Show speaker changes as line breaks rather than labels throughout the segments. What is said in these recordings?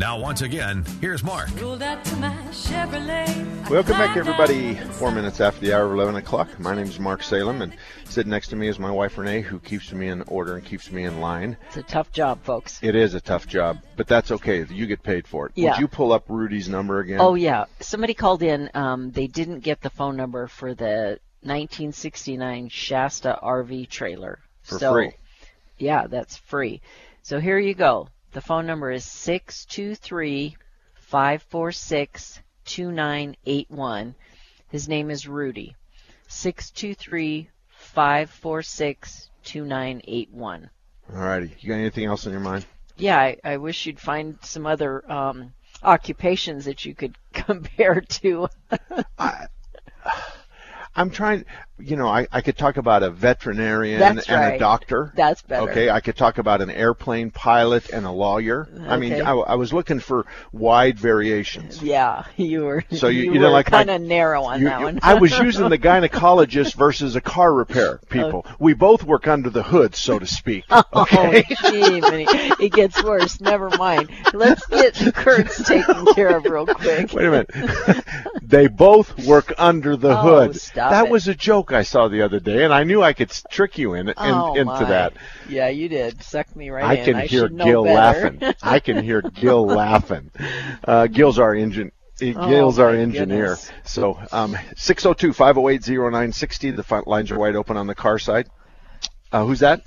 Now, once again, here's Mark.
Welcome back, everybody. Four minutes after the hour of 11 o'clock. My name is Mark Salem, and sitting next to me is my wife Renee, who keeps me in order and keeps me in line.
It's a tough job, folks.
It is a tough job, but that's okay. You get paid for it.
Yeah.
Would you pull up Rudy's number again?
Oh, yeah. Somebody called in. Um, they didn't get the phone number for the 1969 Shasta RV trailer.
For
so,
free.
Yeah, that's free. So here you go. The phone number is 623 546 2981. His name is Rudy. 623 546 2981.
All righty. You got anything else on your mind?
Yeah, I, I wish you'd find some other um, occupations that you could compare to.
I, I'm trying, you know, I, I could talk about a veterinarian
That's
and
right.
a doctor.
That's better.
Okay, I could talk about an airplane pilot and a lawyer. I mean, I, I was looking for wide variations.
Yeah, you were.
So you- you
you
didn't like
kind of narrow on
You-
that one.
I was using the gynecologist versus a car repair oh. people. We both work under the hood, so to speak. Oh, okay.
Oh, gee, it gets worse. Never mind. Let's get Kurt's taken care of real quick.
Wait a minute. they both work under the
Oh,
hood.
stop
that
it.
was a joke I saw the other day, and I knew I could trick you in, in
oh,
into
my.
that.
Yeah, you did. Suck me right
I
in.
can
I can hear
Gil laughing. I can hear Gil laughing. Uh, Gil's our engine. Gil's
Oh,
our engineer.
goodness.
So, um, 602-508-0960. The front lines are wide open on the car side. Uh, who's that?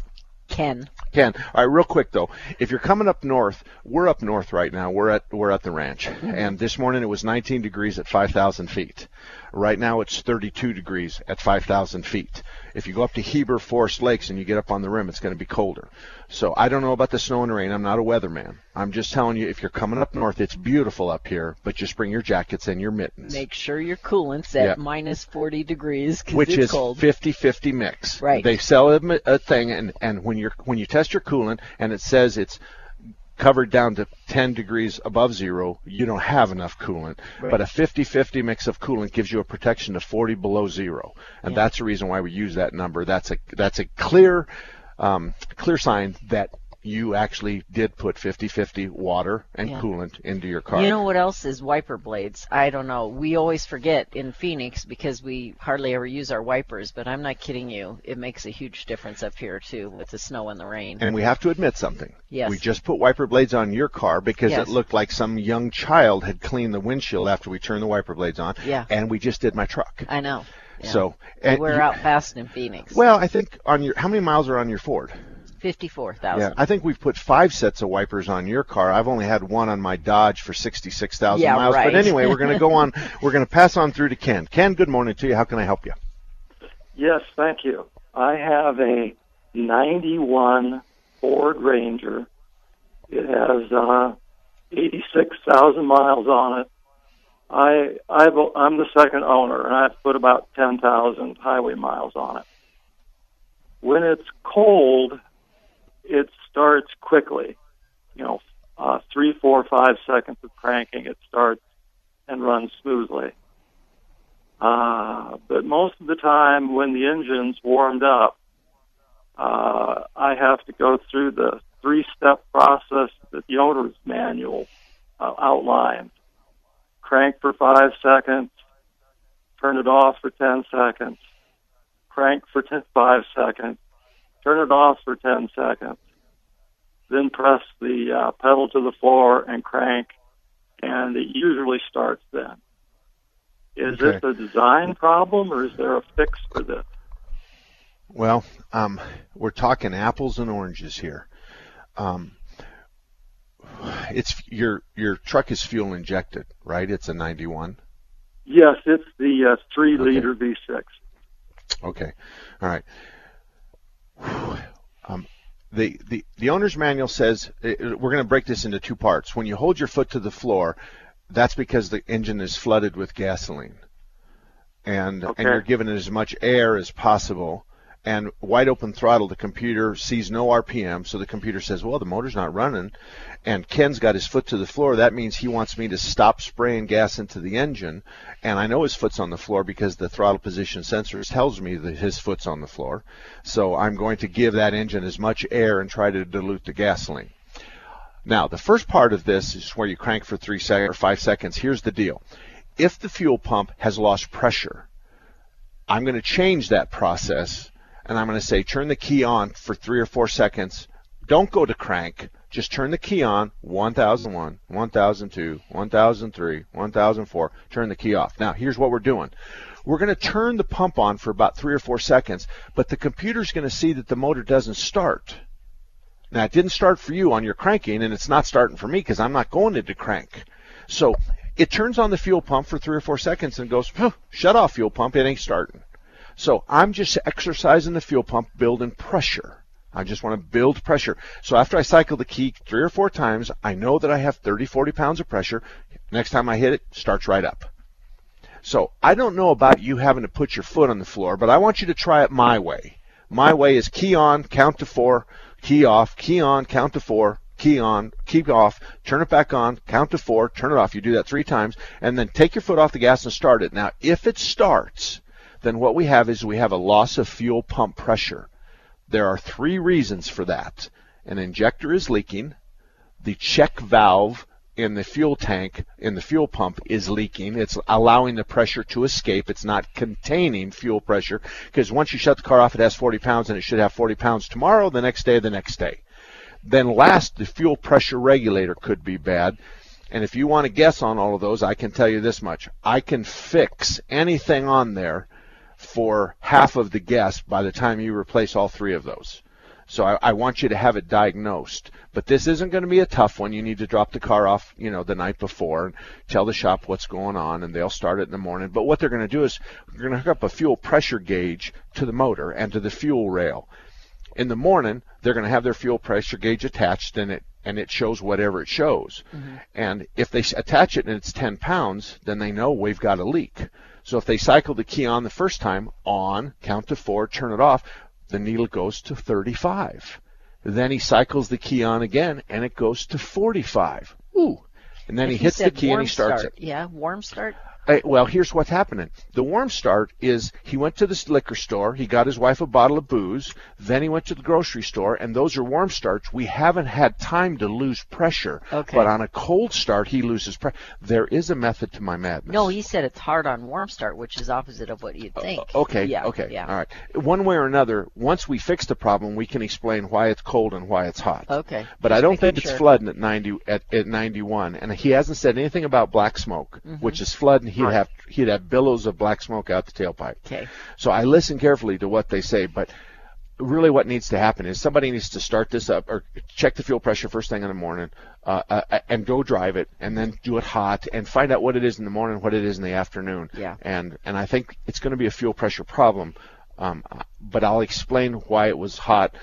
Ken.
Ken. All right, real quick though, if you're coming up north, we're up north right now. We're at we're at the ranch, and this morning it was 19 degrees at 5,000 feet. Right now it's 32 degrees at 5,000 feet. If you go up to Heber Forest Lakes and you get up on the rim, it's going to be colder. So I don't know about the snow and rain. I'm not a weatherman. I'm just telling you, if you're coming up north, it's beautiful up here, but just bring your jackets and your mittens,
Make sure your coolant's at
Yeah.
minus 40 degrees
which is
cold.
50-50 mix.
Right.
They sell a, a thing, and and when you're when you test your coolant and it says it's covered down to 10 degrees above zero, you don't have enough coolant. But a 50-50 mix of coolant gives you a protection of 40 below zero, and
Yeah.
that's the reason why we use that number. That's a that's a clear um, clear sign that you actually did put 50-50 water and
Yeah.
coolant into your car.
You know what else is wiper blades? I don't know. We always forget in Phoenix because we hardly ever use our wipers, but I'm not kidding you. It makes a huge difference up here too with the snow and the rain.
And we have to admit something.
Yes.
We just put wiper blades on your car because
Yes.
it looked like some young child had cleaned the windshield after we turned the wiper blades on.
Yeah.
And we just did my truck.
I know. Yeah.
So and
we're
you-
out fast in Phoenix.
Well, I think on your how many miles are on your Ford?
Fifty-four thousand.
Yeah, I think we've put five sets of wipers on your car. I've only had one on my Dodge for sixty-six thousand
Yeah,
miles.
right.
But anyway, we're going to go on. We're going to pass on through to Ken. Ken, good morning to you. How can I help you?
Yes, thank you. I have a 91 Ford Ranger. It has uh, 86,000 miles on it. I I've, I'm the second owner, and I've put about 10,000 highway miles on it. When it's cold, it starts quickly. You know, uh, three, four, five seconds of cranking, it starts and runs smoothly. Uh, but most of the time, when the engine's warmed up, uh, I have to go through the three-step process that the owner's manual uh, outlines. Crank for five seconds, turn it off for 10 seconds, crank for 10, five seconds, turn it off for 10 seconds, then press the uh, pedal to the floor and crank, and it usually starts then. Is
Okay.
this a design problem or is there a fix for this?
Well, um, we're talking apples and oranges here. Um, it's your your truck is fuel injected, right? It's a 91.
Yes, it's the uh, three liter V6.
Okay, all right. Um, the, the the owner's manual says uh, we're going to break this into two parts. When you hold your foot to the floor, that's because the engine is flooded with gasoline, and
Okay.
and you're giving it as much air as possible. And wide open throttle, the computer sees no RPM, so the computer says, "Well, the motor's not running." And Ken's got his foot to the floor. That means he wants me to stop spraying gas into the engine, and I know his foot's on the floor because the throttle position sensor tells me that his foot's on the floor. So I'm going to give that engine as much air and try to dilute the gasoline. Now, the first part of this is where you crank for three seconds or five seconds. Here's the deal. If the fuel pump has lost pressure, I'm going to change that process and I'm going to say turn the key on for three or four seconds. Don't go to crank. Just turn the key on 1001, 1002, 1003, 1004. Turn the key off. Now, here's what we're doing. We're going to turn the pump on for about three or four seconds, but the computer's going to see that the motor doesn't start. Now, it didn't start for you on your cranking, and it's not starting for me because I'm not going into crank. So it turns on the fuel pump for three or four seconds and goes, "Huh, shut off fuel pump, it ain't starting. So I'm just exercising the fuel pump, building pressure. I just want to build pressure. So after I cycle the key three or four times, I know that I have 30, 40 pounds of pressure. Next time I hit it, starts right up. So I don't know about you having to put your foot on the floor, but I want you to try it my way. My way is key on, count to four, key off, key on, count to four, key on, key off, turn it back on, count to four, turn it off. You do that three times, and then take your foot off the gas and start it. Now, if it starts, then what we have is we have a loss of fuel pump pressure. There are three reasons for that. An injector is leaking, the check valve in the fuel tank in the fuel pump is leaking. It's allowing the pressure to escape. It's not containing fuel pressure because once you shut the car off, it has 40 pounds and it should have 40 pounds tomorrow, the next day, the next day. Then last, the fuel pressure regulator could be bad. And if you want to guess on all of those, I can tell you this much. I can fix anything on there for half of the guess by the time you replace all three of those. So I, I want you to have it diagnosed. But this isn't going to be a tough one. You need to drop the car off, you know, the night before and tell the shop what's going on, and they'll start it in the morning. But what they're going to do is they're going to hook up a fuel pressure gauge to the motor and to the fuel rail. In the morning, they're going to have their fuel pressure gauge attached, and it and it shows whatever it shows. Mm-hmm. And if they attach it and it's 10 pounds, then they know we've got a leak. So if they cycle the key on the first time, on, count to four, turn it off, the needle goes to 35. Then he cycles the key on again, and it goes to 45. Ooh. And then
If
he hits the key and he starts
start.
it.
Yeah, warm start.
Uh, well, here's what's happening. The warm start is he went to the liquor store, he got his wife a bottle of booze, then he went to the grocery store, and those are warm starts. We haven't had time to lose pressure.
Okay.
But on a cold start, he loses pressure. There is a method to my madness.
No, he said it's hard on warm start, which is opposite of what you'd think.
Okay.
Yeah.
Okay.
Yeah.
All right. One way or another, once we fix the problem, we can explain why it's cold and why it's hot.
Okay.
But I don't think it's
sure.
flooding at 90 at, at 91, and he hasn't said anything about black smoke,
Mm-hmm.
which is flooding. He'd have he'd have billows of black smoke out the tailpipe.
Okay.
So I listen carefully to what they say, but really what needs to happen is somebody needs to start this up or check the fuel pressure first thing in the morning uh, uh, and go drive it and then do it hot and find out what it is in the morning, what it is in the afternoon.
Yeah.
And and I think it's going to be a fuel pressure problem, um, but I'll explain why it was hot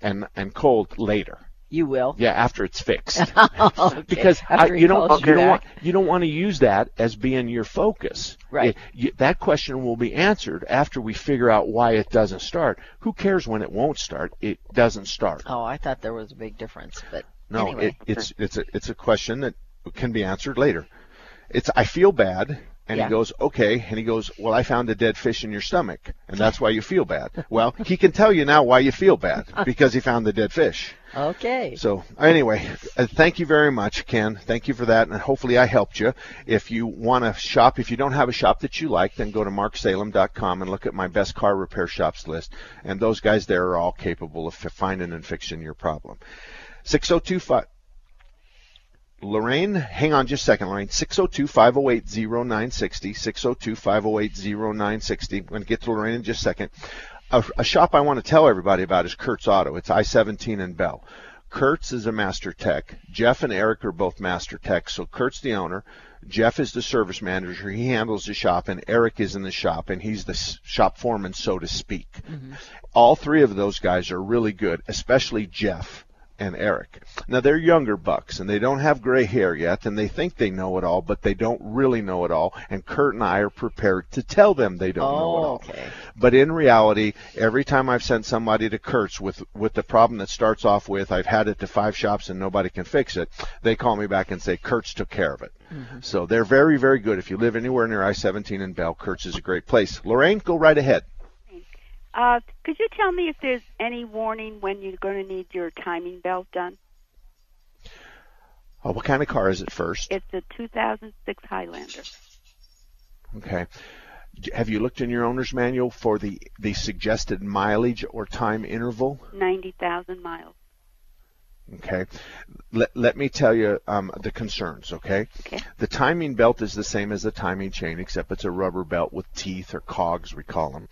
and and cold later.
You will.
Yeah, after it's fixed.
Okay.
because I, you don't
calls
you don't want you don't want to use that as being your focus.
Right.
It- you- that question will be answered after we figure out why it doesn't start. Who cares when it won't start? It doesn't start.
Oh, I thought there was a big difference, but
no,
anyway.
it, it's it's a it's a question that can be answered later. It's I feel bad. And
Yeah.
he goes, okay. And he goes, well, I found a dead fish in your stomach, and that's why you feel bad. well, he can tell you now why you feel bad because he found the dead fish.
okay.
So anyway, uh, thank you very much, Ken. Thank you for that, and hopefully I helped you. If you want to shop, if you don't have a shop that you like, then go to marksalem.com and look at my best car repair shops list, and those guys there are all capable of finding and fixing your problem. 6025. Lorraine, hang on just a second, Lorraine. 602-508-0960, 602-508-0960. I'm going to get to Lorraine in just a second. a, a shop I want to tell everybody about is Kurt's Auto. It's I-17 in Bell. Kurt's is a master tech. Jeff and Eric are both master techs. So Kurt's the owner. Jeff is the service manager. He handles the shop, and Eric is in the shop, and he's the shop foreman, so to speak. Mm-hmm. All three of those guys are really good, especially Jeff and Eric. Now they're younger bucks, and they don't have gray hair yet, and they think they know it all, but they don't really know it all. And Kurt and I are prepared to tell them they don't know it
Oh,
all.
okay.
But in reality, every time I've sent somebody to Kurt's with with the problem that starts off with I've had it to five shops and nobody can fix it, they call me back and say Kurt's took care of it. Mm-hmm. So they're very very good. If you live anywhere near I-17 in Bell, Kurt's is a great place. Lorraine, go right ahead.
Uh, could you tell me if there's any warning when you're going to need your timing belt done?
Uh, what kind of car is it first?
It's a 2006 Highlander.
Okay. Have you looked in your owner's manual for the the suggested mileage or time interval?
90,000 miles.
Okay. Let, let me tell you um, the concerns, okay?
Okay.
The timing belt is the same as the timing chain, except it's a rubber belt with teeth or cogs, we call them.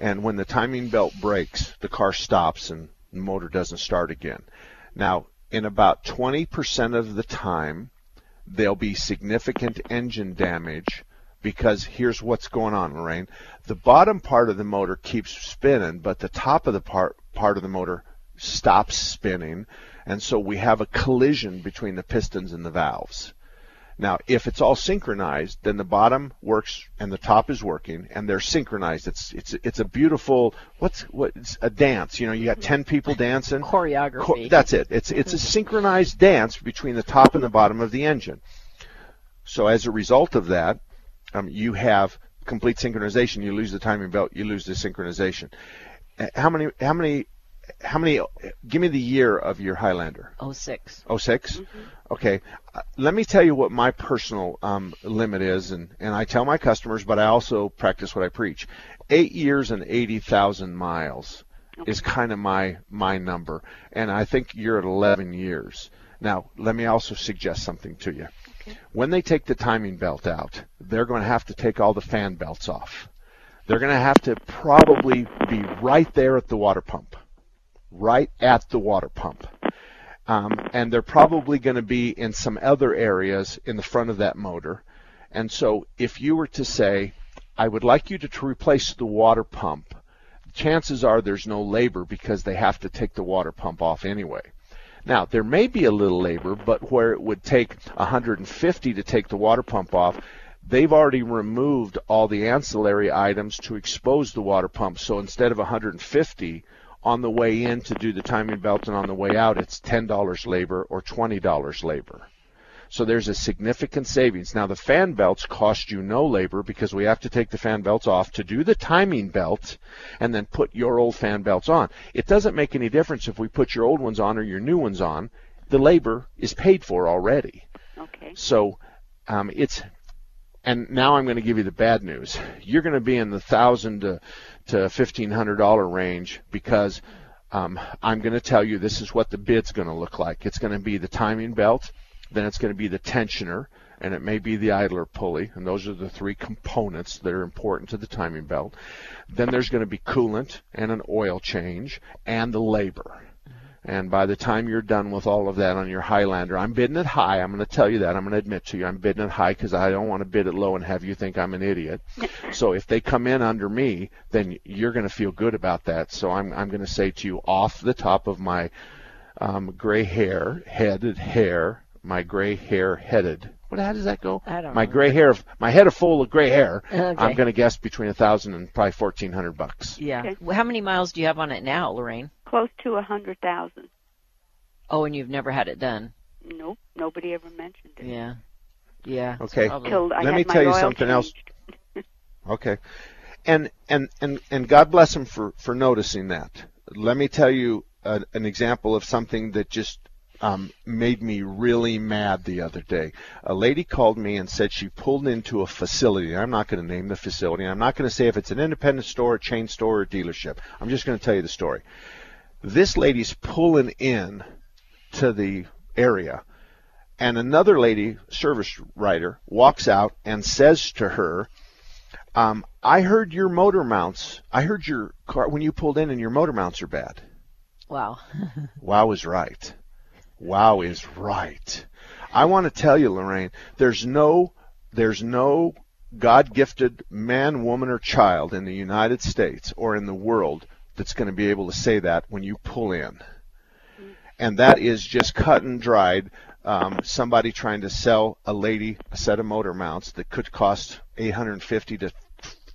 And when the timing belt breaks, the car stops and the motor doesn't start again. Now, in about 20% of the time, there'll be significant engine damage because here's what's going on, Lorraine. The bottom part of the motor keeps spinning, but the top of the part part of the motor stops spinning, and so we have a collision between the pistons and the valves. Now, if it's all synchronized, then the bottom works and the top is working, and they're synchronized. It's it's it's a beautiful what's what it's a dance. You know, you got ten people dancing.
Choreography.
Co- that's it. It's it's a synchronized dance between the top and the bottom of the engine. So as a result of that, um, you have complete synchronization. You lose the timing belt. You lose the synchronization. Uh, How many? How many? How many? Give me the year of your Highlander.
Oh six.
Oh 6 Okay. Uh, let me tell you what my personal um, limit is, and, and I tell my customers, but I also practice what I preach. Eight years and 80,000 miles is kind of my, my number, and I think you're at 11 years. Now, let me also suggest something to you. Okay. When they take the timing belt out, they're going to have to take all the fan belts off. They're going to have to probably be right there at the water pump. Right at the water pump um, and they're probably going to be in some other areas in the front of that motor. And so, if you were to say, I would like you to, to replace the water pump, chances are there's no labor because they have to take the water pump off anyway. Now, there may be a little labor, but where it would take 150 to take the water pump off, they've already removed all the ancillary items to expose the water pump. So instead of 150 on the way in to do the timing belt and on the way out, it's $10 labor or $20 labor. So there's a significant savings. Now the fan belts cost you no labor because we have to take the fan belts off to do the timing belt and then put your old fan belts on. It doesn't make any difference if we put your old ones on or your new ones on. The labor is paid for already.
Okay.
So um, it's and now I'm going to give you the bad news. You're going to be in the thousand to to fifteen hundred dollar range because um, I'm going to tell you this is what the bid's going to look like. It's going to be the timing belt, then it's going to be the tensioner, and it may be the idler pulley, and those are the three components that are important to the timing belt. Then there's going to be coolant and an oil change and the labor. And by the time you're done with all of that on your Highlander, I'm bidding it high. I'm going to tell you that. I'm going to admit to you, I'm bidding it high because I don't want to bid it low and have you think I'm an idiot. so if they come in under me, then you're going to feel good about that. So I'm I'm going to say to you, off the top of my um, gray hair, headed hair, my gray hair headed. What? How does that go?
I don't
my
know.
gray hair, my head of full of gray hair.
Okay.
I'm going to guess between a thousand and probably fourteen hundred bucks.
Yeah.
Okay.
Well, How many miles do you have on it now, Lorraine?
Close to a 100,000.
Oh, and you've never had it done.
Nope. Nobody ever mentioned it.
Yeah. Yeah.
Okay.
probably-
Till I
Let me tell you
oil
something else. Okay. And and and and God bless him for for noticing that. Let me tell you a, an example of something that just um, made me really mad the other day. A lady called me and said she pulled into a facility. I'm not going to name the facility. I'm not going to say if it's an independent store, a chain store, or dealership. I'm just going to tell you the story. This lady's pulling in to the area, and another lady, service writer, walks out and says to her, um, I heard your motor mounts. I heard your car when you pulled in, and your motor mounts are bad.
Wow.
wow is right. Wow is right. I want to tell you, Lorraine, there's no, there's no God-gifted man, woman, or child in the United States or in the world that's going to be able to say that when you pull in. And that is just cut and dried. Um, somebody trying to sell a lady a set of motor mounts that could cost 850 to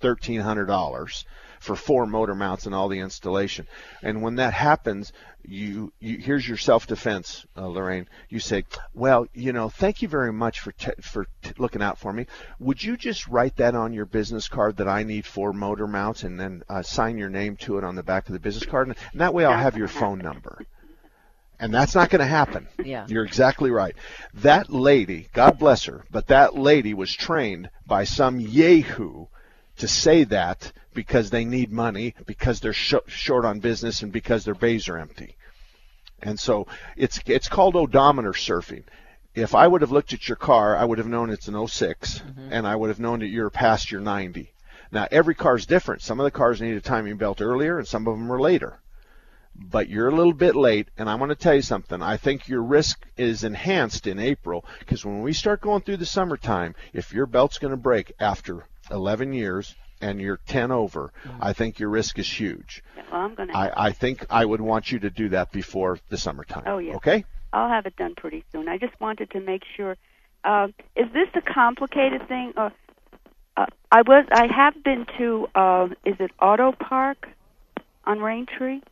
$1,300 for four motor mounts and all the installation. And when that happens, you, you here's your self-defense, uh, Lorraine. You say, "Well, you know, thank you very much for te- for t- looking out for me. Would you just write that on your business card that I need four motor mounts, and then uh, sign your name to it on the back of the business card, and that way I'll have your phone number." And that's not going to happen.
Yeah.
You're exactly right. That lady, God bless her, but that lady was trained by some yahoo to say that because they need money, because they're sh- short on business, and because their bays are empty. And so it's it's called odometer surfing. If I would have looked at your car, I would have known it's an 6
Mm-hmm.
and I would have known that you're past your 90. Now every car is different. Some of the cars need a timing belt earlier, and some of them are later. But you're a little bit late, and I want to tell you something. I think your risk is enhanced in April because when we start going through the summertime, if your belt's going to break after 11 years and you're 10 over, I think your risk is huge.
Well, I'm gonna.
I, I think I would want you to do that before the summertime.
Oh, yeah.
Okay?
I'll have it done pretty soon. I just wanted to make sure. Uh, is this a complicated thing? Or uh, I was. I have been to. Uh, is it Auto Park on Raintree?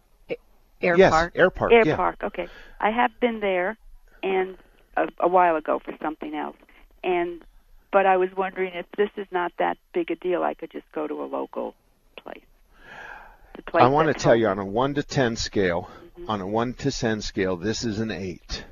Air
yes,
Park.
Air Park.
Air
yeah.
Park. Okay, I have been there, and a, a while ago for something else, and but I was wondering if this is not that big a deal. I could just go to a local place. Place
I want to tell you on a 1 to 10 scale,
Mm-hmm.
on a 1 to 10 scale, this is an 8.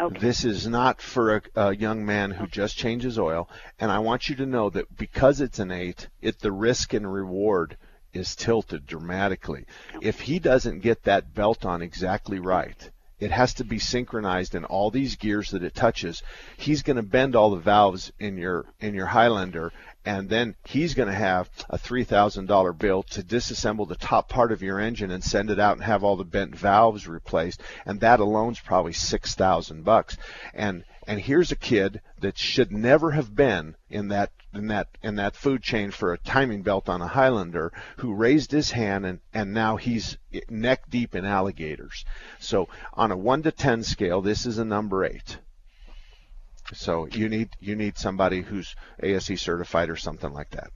Okay.
This is not for a, a young man who just changes oil. And I want you to know that because it's an 8, it the risk and reward is tilted dramatically. If he doesn't get that belt on exactly right, it has to be synchronized in all these gears that it touches. He's going to bend all the valves in your in your Highlander, and then he's going to have a three thousand dollar bill to disassemble the top part of your engine and send it out and have all the bent valves replaced, and that alone's probably six thousand bucks. And and here's a kid that should never have been in that in that in that food chain for a timing belt on a Highlander who raised his hand and and now he's neck deep in alligators. So on a 1 to 10 scale this is a number 8. So you need you need somebody who's ASE certified or something like that.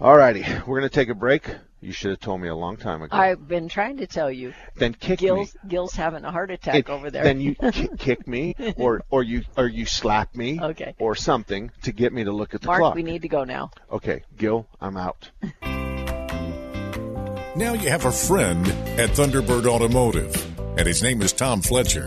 All righty, we're going to take a break. You should have told me a long time ago.
I've been trying to tell you.
then kick
Gil's
me.
Gil's having a heart attack
It-
over there.
Then you ki- kick me, or or you or you slap me,
Okay.
or something to get me to look at the
Mark,
clock.
we need to go now.
Okay, Gil, I'm out.
Now you have a friend at Thunderbird Automotive, and his name is Tom Fletcher.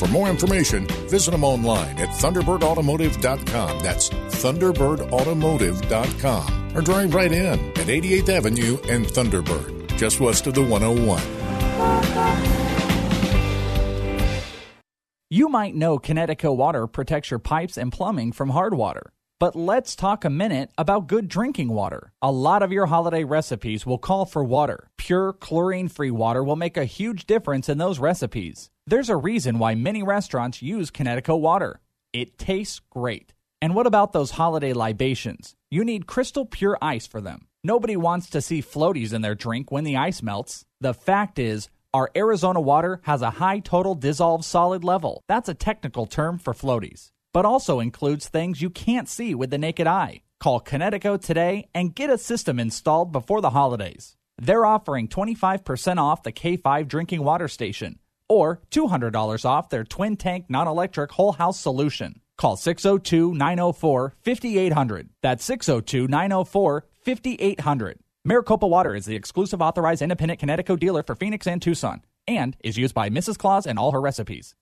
For more information, visit them online at ThunderbirdAutomotive.com. That's ThunderbirdAutomotive.com. Or drive right in at 88th Avenue and Thunderbird, just west of the 101.
You might know Kinetico Water protects your pipes and plumbing from hard water. But let's talk a minute about good drinking water. A lot of your holiday recipes will call for water. Pure, chlorine free water will make a huge difference in those recipes. There's a reason why many restaurants use Kinetico water. It tastes great. And what about those holiday libations? You need crystal pure ice for them. Nobody wants to see floaties in their drink when the ice melts. The fact is, our Arizona water has a high total dissolved solid level. That's a technical term for floaties, but also includes things you can't see with the naked eye. Call Kinetico today and get a system installed before the holidays. They're offering 25% off the K5 drinking water station. Or $200 off their twin tank non electric whole house solution. Call 602 904 5800. That's 602 904 5800. Maricopa Water is the exclusive authorized independent Kinetico dealer for Phoenix and Tucson and is used by Mrs. Claus and all her recipes.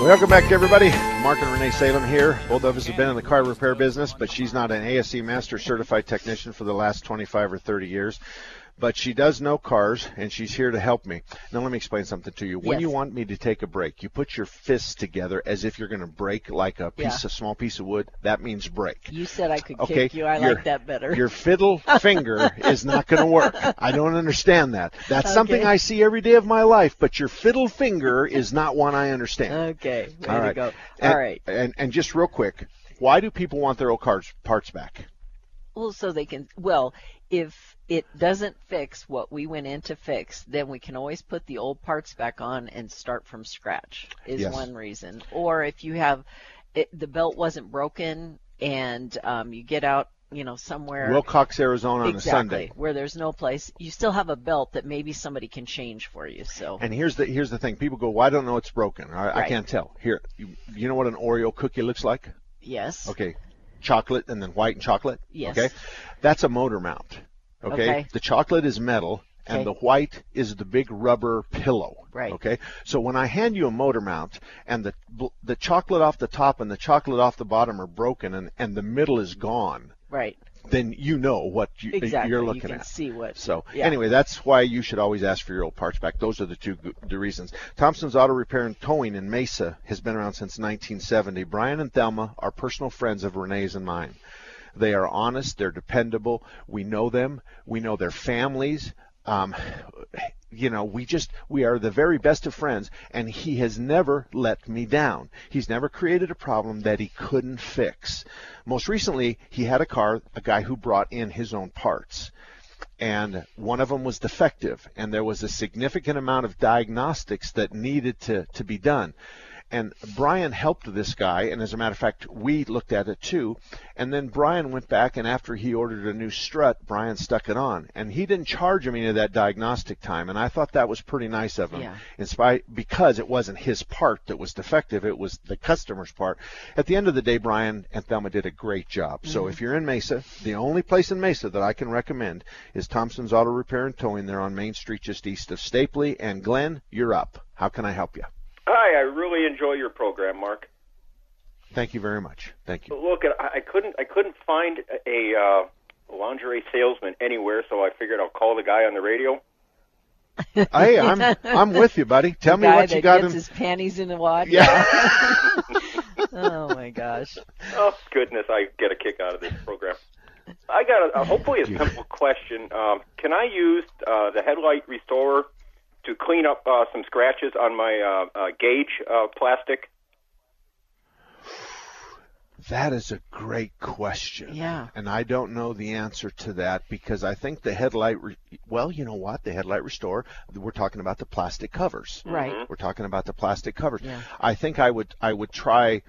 Welcome back, everybody. Mark and Renee Salem here. Both of us have been in the car repair business, but she's not an ASE Master Certified Technician for the last 25 or 30 years but she does know cars and she's here to help me. Now let me explain something to you. When
Yes.
you want me to take a break, you put your fists together as if you're going to break like a piece
Yeah.
a small piece of wood. That means break.
You said I could
Okay,
kick you. I
your-
like that better.
Your fiddle finger is not going to work. I don't understand that. That's something I see every day of my life, but your fiddle finger is not one I understand.
Okay, way
All right.
go.
And,
All right.
And and just real quick, why do people want their old cars parts back?
Well, so they can. Well, if it doesn't fix what we went in to fix, then we can always put the old parts back on and start from scratch. Is
Yes.
one reason. Or if you have it, the belt wasn't broken and um, you get out, you know, somewhere.
Willcox, Arizona on
exactly,
a Sunday.
where there's no place, you still have a belt that maybe somebody can change for you. So
And here's the here's the thing. People go, "Well, I don't know it's broken. I, I can't tell." Here, you, you know what an Oreo cookie looks like?
yes,
Okay, chocolate and then white and chocolate.
Yes.
Okay, that's a motor mount. Okay,
Okay.
the chocolate is metal. And the white is the big rubber pillow.
Right.
Okay. So when I hand you a motor mount and the the chocolate off the top and the chocolate off the bottom are broken and, and the middle is gone,
right,
then you know what you,
exactly.
you're
you
looking
can
at.
see what.
So
Yeah.
anyway, that's why you should always ask for your old parts back. Those are the two the reasons. Thompson's Auto Repair and Towing in Mesa has been around since 1970. Brian and Thelma are personal friends of Renee's and mine. They are honest. They're dependable. We know them. We know their families. Um, you know, we just we are the very best of friends, and he has never let me down. He's never created a problem that he couldn't fix. Most recently, he had a car, a guy who brought in his own parts and one of them was defective, and there was a significant amount of diagnostics that needed to, to be done. And Brian helped this guy, and as a matter of fact, we looked at it too. And then Brian went back, and after he ordered a new strut, Brian stuck it on, and he didn't charge him any of that diagnostic time. And I thought that was pretty nice of him,
Yeah.
in spite because it wasn't his part that was defective; it was the customer's part. At the end of the day, Brian and Thelma did a great job. So mm-hmm. if you're in Mesa, the only place in Mesa that I can recommend is Thompson's Auto Repair and Towing. They're on Main Street, just east of Stapley. And Glenn, you're up. How can I help you?
Hi, I really enjoy your program, Mark.
Thank you very much. Thank you.
Look, I, I couldn't I couldn't find a uh, lingerie salesman anywhere, so I figured I'll call the guy on the radio.
hey, I'm I'm with you, buddy. Tell
the
me
guy
what
that
you got
gets
in.
his panties in a wad.
Yeah.
oh my gosh.
Oh goodness, I get a kick out of this program. I got a, a hopefully a simple question. Um, can I use uh, the headlight restorer to clean up uh, some scratches on my uh, uh, gauge uh, plastic?
That is a great question.
Yeah.
And I don't know the answer to that because I think the headlight, re- well, you know what? The headlight restore, we're talking about the plastic covers.
Right.
We're talking about the plastic covers.
Yeah.
I think I would I would try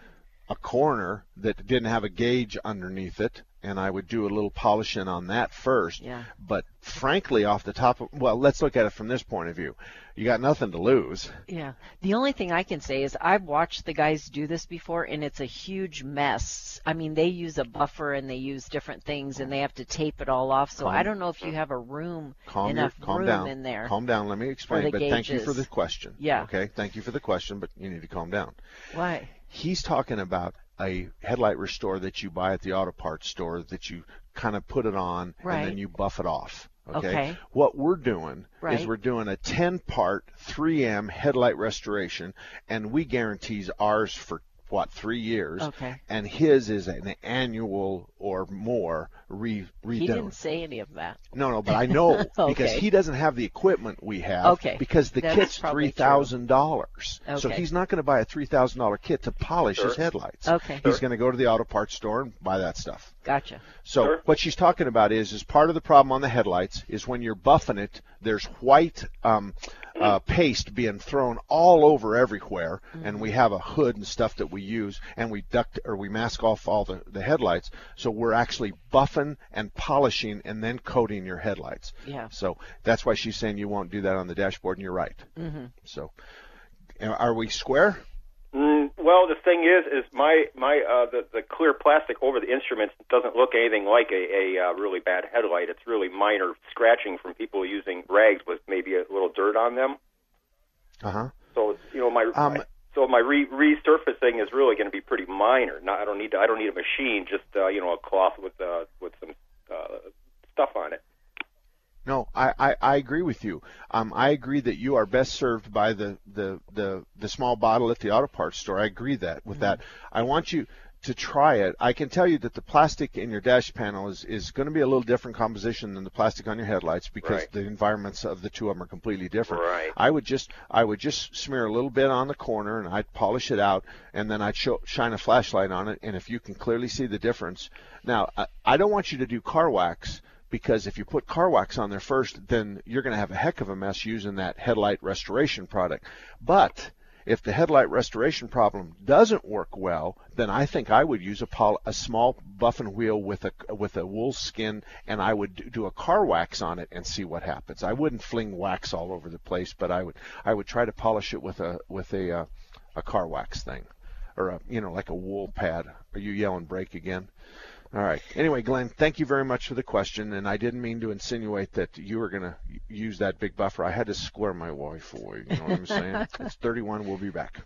a corner that didn't have a gauge underneath it and I would do a little polishing on that first.
Yeah.
But frankly off the top of well, let's look at it from this point of view. You got nothing to lose.
Yeah. The only thing I can say is I've watched the guys do this before and it's a huge mess. I mean, they use a buffer and they use different things and they have to tape it all off. So
Calm-
I don't know if you have a room
Calm
enough
your, calm
room
down.
in there.
Calm down. Let me explain. But thank you for the question.
Yeah.
Okay. Thank you for the question, but you need to calm down.
Why?
He's talking about a headlight restore that you buy at the auto parts store that you kind of put it on and then you buff it off. Okay.
Okay.
What we're doing
Right.
is we're doing a 10 part 3M headlight restoration and we guarantees ours for what, three years?
Okay.
And his is an annual or more re redone.
He didn't say any of that.
No, no, but I know because
Okay.
he doesn't have the equipment we have.
Okay.
Because the
That's
kit's
probably
three thousand dollars. So
Okay.
he's not going to buy a three thousand dollar kit to polish his
Sure.
headlights.
Okay.
He's going to go to the auto parts store and buy that stuff.
Gotcha.
So
Sure.
what she's talking about is is part of the problem on the headlights is when you're buffing it, there's white um, uh, paste being thrown all over everywhere, and we have a hood and stuff that we use, and we duct or we mask off all the, the headlights. So we're actually buffing and polishing and then coating your headlights.
Yeah.
So that's why she's saying you won't do that on the dashboard, and you're right.
Mm-hmm.
So, uh, are we square?
Mm, well, the thing is, is my my uh, the the clear plastic over the instruments doesn't look anything like a, a uh, really bad headlight. It's really minor scratching from people using rags with maybe a little dirt on them.
Uh huh.
So you know my,
Um,
my so my re- resurfacing is really going to be pretty minor. Not I don't need to, I don't need a machine, just uh, you know a cloth with uh, with some uh, stuff on it.
No, I, I, I agree with you. Um, I agree that you are best served by the, the, the, the small bottle at the auto parts store. I agree that with that. I want you to try it. I can tell you that the plastic in your dash panel is, is going to be a little different composition than the plastic on your headlights because
Right.
the environments of the two of them are completely different.
Right.
I would just I would just smear a little bit on the corner and I'd polish it out and then I'd show, shine a flashlight on it and if you can clearly see the difference. Now I, I don't want you to do car wax because if you put car wax on there first, then you're going to have a heck of a mess using that headlight restoration product. But if the headlight restoration problem doesn't work well, then I think I would use a, pol- a small buffing wheel with a with a wool skin, and I would do- do a car wax on it and see what happens. I wouldn't fling wax all over the place, but I would I would try to polish it with a with a uh, a car wax thing, or a you know like a wool pad. Are you yelling break again? All right. Anyway, Glenn, thank you very much for the question, and I didn't mean to insinuate that you were going to use that big buffer. I had to square my wife away. You know what I'm saying? it's 31. We'll be back.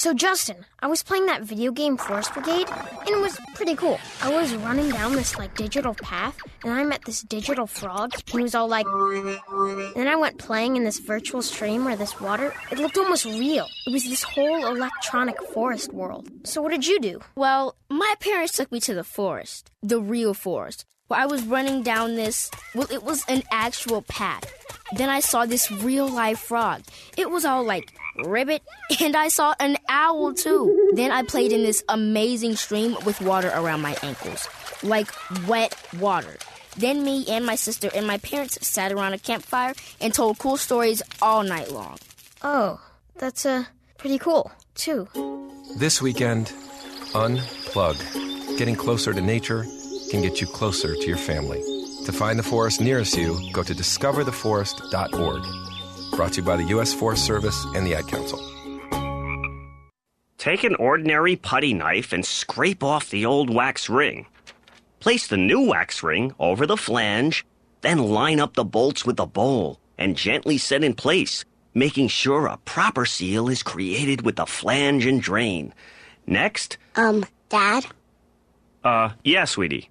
So, Justin, I was playing that video game Forest Brigade, and it was pretty cool. I was running down this, like, digital path, and I met this digital frog. and He was all like. And then I went playing in this virtual stream where this water, it looked almost real. It was this whole electronic forest world. So, what did you do?
Well, my parents took me to the forest, the real forest, where I was running down this. Well, it was an actual path. Then I saw this real life frog. It was all like ribbit, and I saw an owl too. Then I played in this amazing stream with water around my ankles, like wet water. Then me and my sister and my parents sat around a campfire and told cool stories all night long.
Oh, that's, uh, pretty cool, too.
This weekend, unplug. Getting closer to nature can get you closer to your family. To find the forest nearest you, go to discovertheforest.org. Brought to you by the U.S. Forest Service and the Ad Council.
Take an ordinary putty knife and scrape off the old wax ring. Place the new wax ring over the flange, then line up the bolts with the bowl and gently set in place, making sure a proper seal is created with the flange and drain. Next,
Um, Dad,
uh, yeah, sweetie.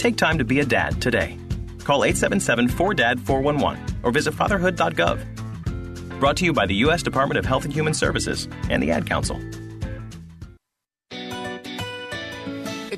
Take time to be a dad today. Call 877 4DAD 411 or visit fatherhood.gov. Brought to you by the U.S. Department of Health and Human Services and the Ad Council.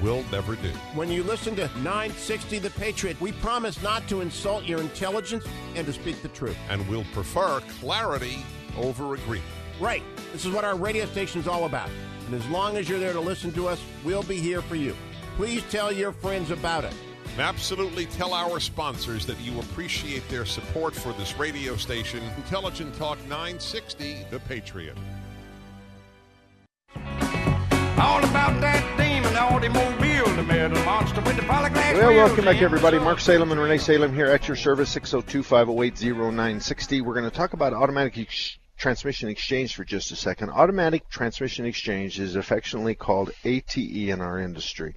will never do.
When you listen to 960 The Patriot, we promise not to insult your intelligence and to speak the truth.
And we'll prefer clarity over agreement.
Right. This is what our radio station is all about. And as long as you're there to listen to us, we'll be here for you. Please tell your friends about it.
And absolutely tell our sponsors that you appreciate their support for this radio station, Intelligent Talk 960, The Patriot.
All about that demon automobile, the metal monster with the polyglass
Well, welcome back, everybody. Mark Salem and Renee Salem here at your service, 602 508 0960. We're going to talk about automatic ex- transmission exchange for just a second. Automatic transmission exchange is affectionately called ATE in our industry.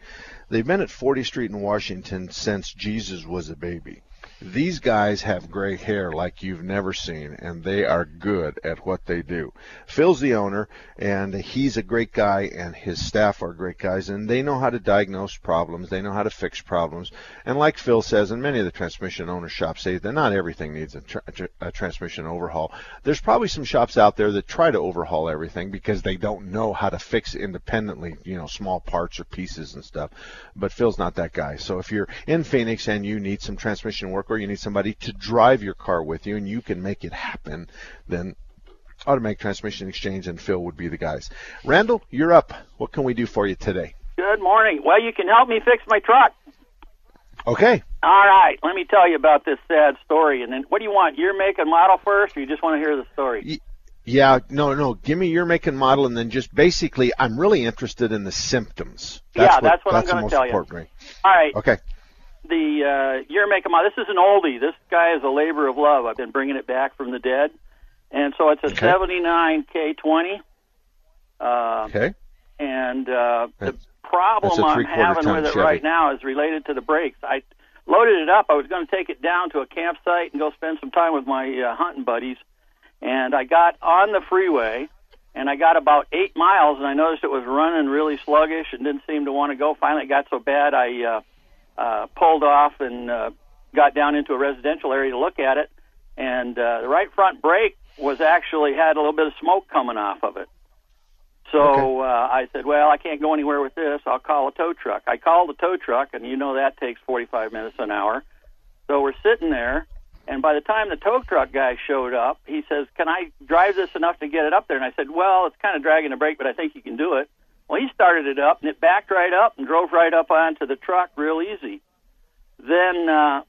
They've been at 40th Street in Washington since Jesus was a baby. These guys have gray hair like you've never seen, and they are good at what they do. Phil's the owner, and he's a great guy, and his staff are great guys, and they know how to diagnose problems. They know how to fix problems. And like Phil says, and many of the transmission owner shops say that not everything needs a, tra- a transmission overhaul. There's probably some shops out there that try to overhaul everything because they don't know how to fix independently, you know, small parts or pieces and stuff. But Phil's not that guy. So if you're in Phoenix and you need some transmission work or you need somebody to drive your car with you and you can make it happen, then Automatic Transmission Exchange and Phil would be the guys. Randall, you're up. What can we do for you today?
Good morning. Well, you can help me fix my truck.
Okay.
All right. Let me tell you about this sad story. And then, what do you want? Your make and model first, or you just want to hear the story?
Yeah, no, no. Give me your make and model, and then just basically, I'm really interested in the symptoms.
Yeah, that's what I'm gonna tell you. All right.
Okay.
The uh, year make and model. This is an oldie. This guy is a labor of love. I've been bringing it back from the dead, and so it's a
Okay.
79 K20. Uh,
Okay.
and uh, the problem I'm having with it
Chevy.
right now is related to the brakes. I loaded it up. I was going to take it down to a campsite and go spend some time with my uh, hunting buddies, and I got on the freeway. And I got about eight miles, and I noticed it was running really sluggish and didn't seem to want to go. Finally, it got so bad, I uh, uh, pulled off and uh, got down into a residential area to look at it. And uh, the right front brake was actually had a little bit of smoke coming off of it. So uh, I said, well, I can't go anywhere with this. I'll call a tow truck. I called the tow truck, and you know that takes 45 minutes an hour. So we're sitting there, and by the time the tow truck guy showed up, he says, "Can I drive this enough to get it up there?" And I said, "Well, it's kind of dragging the brake, but I think you can do it." Well, he started it up, and it backed right up and drove right up onto the truck real easy. Then uh,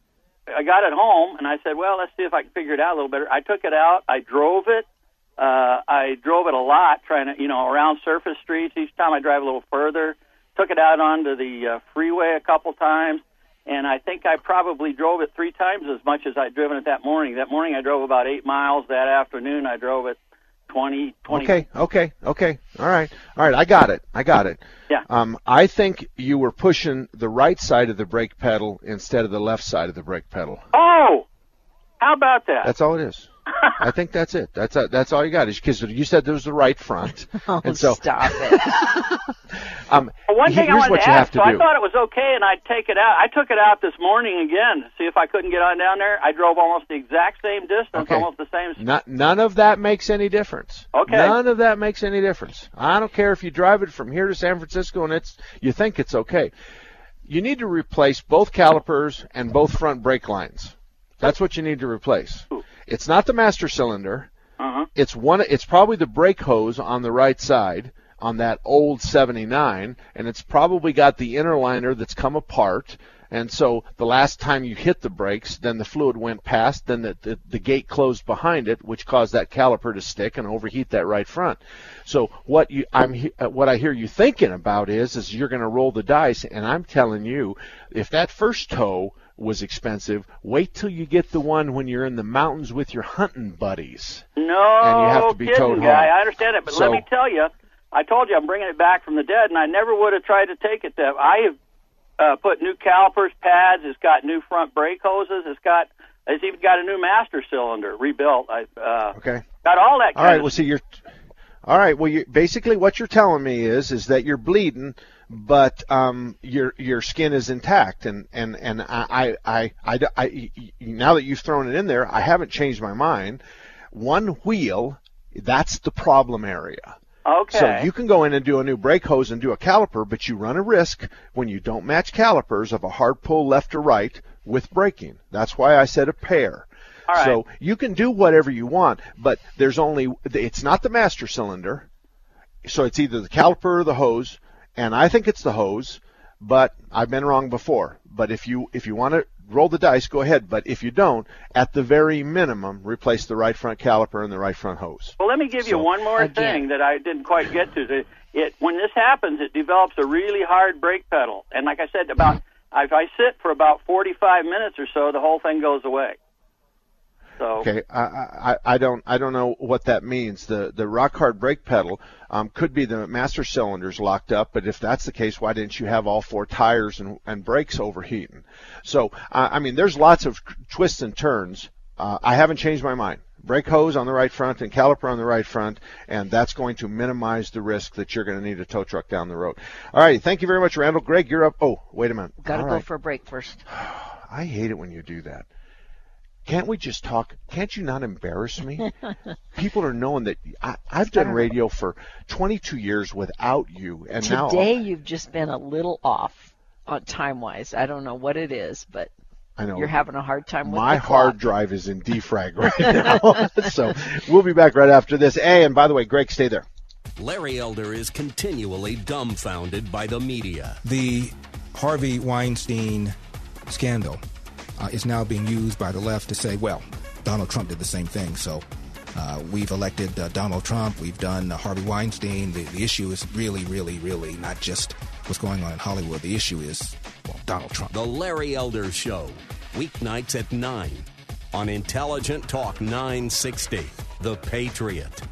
I got it home, and I said, "Well, let's see if I can figure it out a little better." I took it out, I drove it. Uh, I drove it a lot, trying to, you know, around surface streets. Each time I drive a little further. Took it out onto the uh, freeway a couple times, and I think I probably drove it three times as much as I'd driven it that morning. That morning I drove about eight miles. That afternoon I drove it twenty, twenty.
Okay, okay, okay. All right, all right. I got it. I got it.
Yeah.
Um, I think you were pushing the right side of the brake pedal instead of the left side of the brake pedal.
Oh, how about that?
That's all it is. I think that's it. That's uh, that's all you got. Is because you said there was the right front,
Oh,
and so
stop it.
um,
Well, one thing I wanted to ask. so I thought it was okay, and I'd take it out. I took it out this morning again to see if I couldn't get on down there. I drove almost the exact same distance,
Okay.
almost the same.
Not, none of that makes any difference.
Okay.
None of that makes any difference. I don't care if you drive it from here to San Francisco and it's you think it's okay. You need to replace both calipers and both front brake lines. That's what you need to replace. It's not the master cylinder.
Uh-huh.
It's one. It's probably the brake hose on the right side on that old 79, and it's probably got the inner liner that's come apart. And so the last time you hit the brakes, then the fluid went past, then the, the, the gate closed behind it, which caused that caliper to stick and overheat that right front. So what you I'm uh, what I hear you thinking about is is you're going to roll the dice, and I'm telling you, if that first tow was expensive, wait till you get the one when you're in the mountains with your hunting buddies.
No
And you have to be
kidding,
towed
guy. I understand it, but
So-
let me tell you, I told you I'm bringing it back from the dead, and I never would have tried to take it there. I have uh, put new calipers, pads. It's got new front brake hoses. It's got it's even got a new master cylinder rebuilt. I uh,
Okay.
got all that.
All right. Well, see, you're. All right. Well, you basically what you're telling me is is that you're bleeding, but um, your your skin is intact, and and and I I, I, I, I now that you've thrown it in there, I haven't changed my mind. One wheel, that's the problem area.
Okay.
So you can go in and do a new brake hose and do a caliper, but you run a risk when you don't match calipers of a hard pull left or right with braking. That's why I said a pair.
All right.
So you can do whatever you want, but there's only it's not the master cylinder. So it's either the caliper or the hose, and I think it's the hose, but I've been wrong before. But if you if you want to roll the dice, go ahead. But if you don't, at the very minimum, replace the right front caliper and the right front hose.
Well, let me give you one more
Again.
thing that I didn't quite get to. It when this happens, it develops a really hard brake pedal, and like I said, about if I sit for about 45 minutes or so, the whole thing goes away. So
Okay, I, I, I don't I don't know what that means. The the rock hard brake pedal um, could be the master cylinders locked up, but if that's the case, why didn't you have all four tires and, and brakes overheating? So uh, I mean, there's lots of twists and turns. Uh, I haven't changed my mind. Brake hose on the right front and caliper on the right front, and that's going to minimize the risk that you're going to need a tow truck down the road. All right, thank you very much, Randall. Greg, you're up. Oh, wait a minute.
Got to go
right.
for a break first.
I hate it when you do that. Can't we just talk? Can't you not embarrass me? People are knowing that I, I've done radio for 22 years without you, and now
Today you've just been a little off uh, on time wise. I don't know what it is, but
I know
you're having a hard time with
my
the
hard
clock.
drive is in defrag right now. so we'll be back right after this. Hey, and by the way, Greg, stay there.
Larry Elder is continually dumbfounded by the media.
The Harvey Weinstein scandal uh, is now being used by the left to say, well, Donald Trump did the same thing. So uh, we've elected uh, Donald Trump, we've done uh, Harvey Weinstein. The, the issue is really, really, really not just what's going on in Hollywood. The issue is, well, Donald Trump.
The Larry Elder Show, weeknights at 9 on Intelligent Talk 960, The Patriot.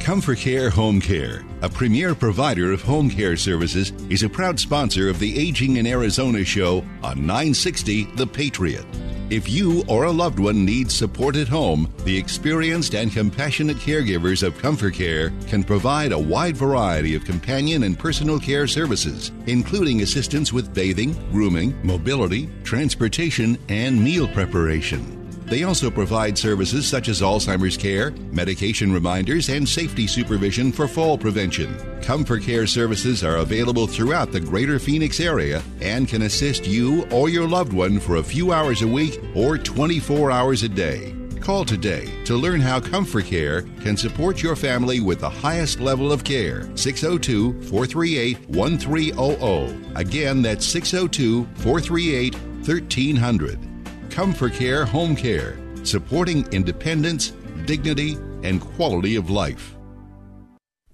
Comfort Care Home Care, a premier provider of home care services, is a proud sponsor of the Aging in Arizona show on 960 The Patriot. If you or a loved one needs support at home, the experienced and compassionate caregivers of Comfort Care can provide a wide variety of companion and personal care services, including assistance with bathing, grooming, mobility, transportation, and meal preparation. They also provide services such as Alzheimer's care, medication reminders, and safety supervision for fall prevention. Comfort Care services are available throughout the greater Phoenix area and can assist you or your loved one for a few hours a week or 24 hours a day. Call today to learn how Comfort Care can support your family with the highest level of care. 602 438 1300. Again, that's 602 438 1300. Comfort Care Home Care, supporting independence, dignity, and quality of life.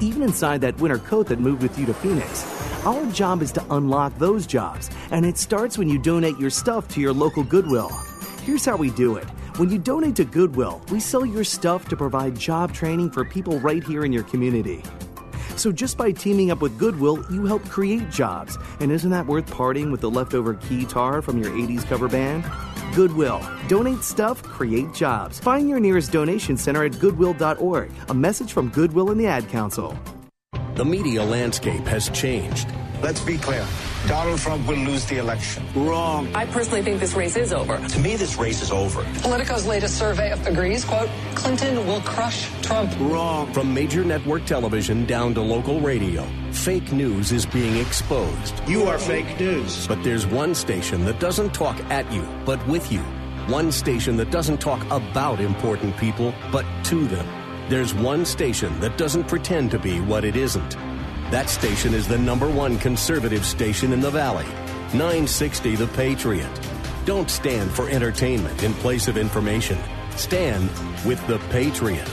even inside that winter coat that moved with you to Phoenix. Our job is to unlock those jobs, and it starts when you donate your stuff to your local Goodwill. Here's how we do it. When you donate to Goodwill, we sell your stuff to provide job training for people right here in your community. So just by teaming up with Goodwill, you help create jobs. And isn't that worth parting with the leftover keytar from your 80s cover band? Goodwill. Donate stuff, create jobs. Find your nearest donation center at goodwill.org. A message from Goodwill and the Ad Council.
The media landscape has changed.
Let's be clear. Donald Trump will lose the election. Wrong.
I personally think this race is over.
To me, this race is over.
Politico's latest survey agrees, quote, Clinton will crush Trump.
Wrong.
From major network television down to local radio, fake news is being exposed.
You are fake news.
But there's one station that doesn't talk at you, but with you. One station that doesn't talk about important people, but to them. There's one station that doesn't pretend to be what it isn't. That station is the number one conservative station in the Valley 960 The Patriot. Don't stand for entertainment in place of information. Stand with The Patriot.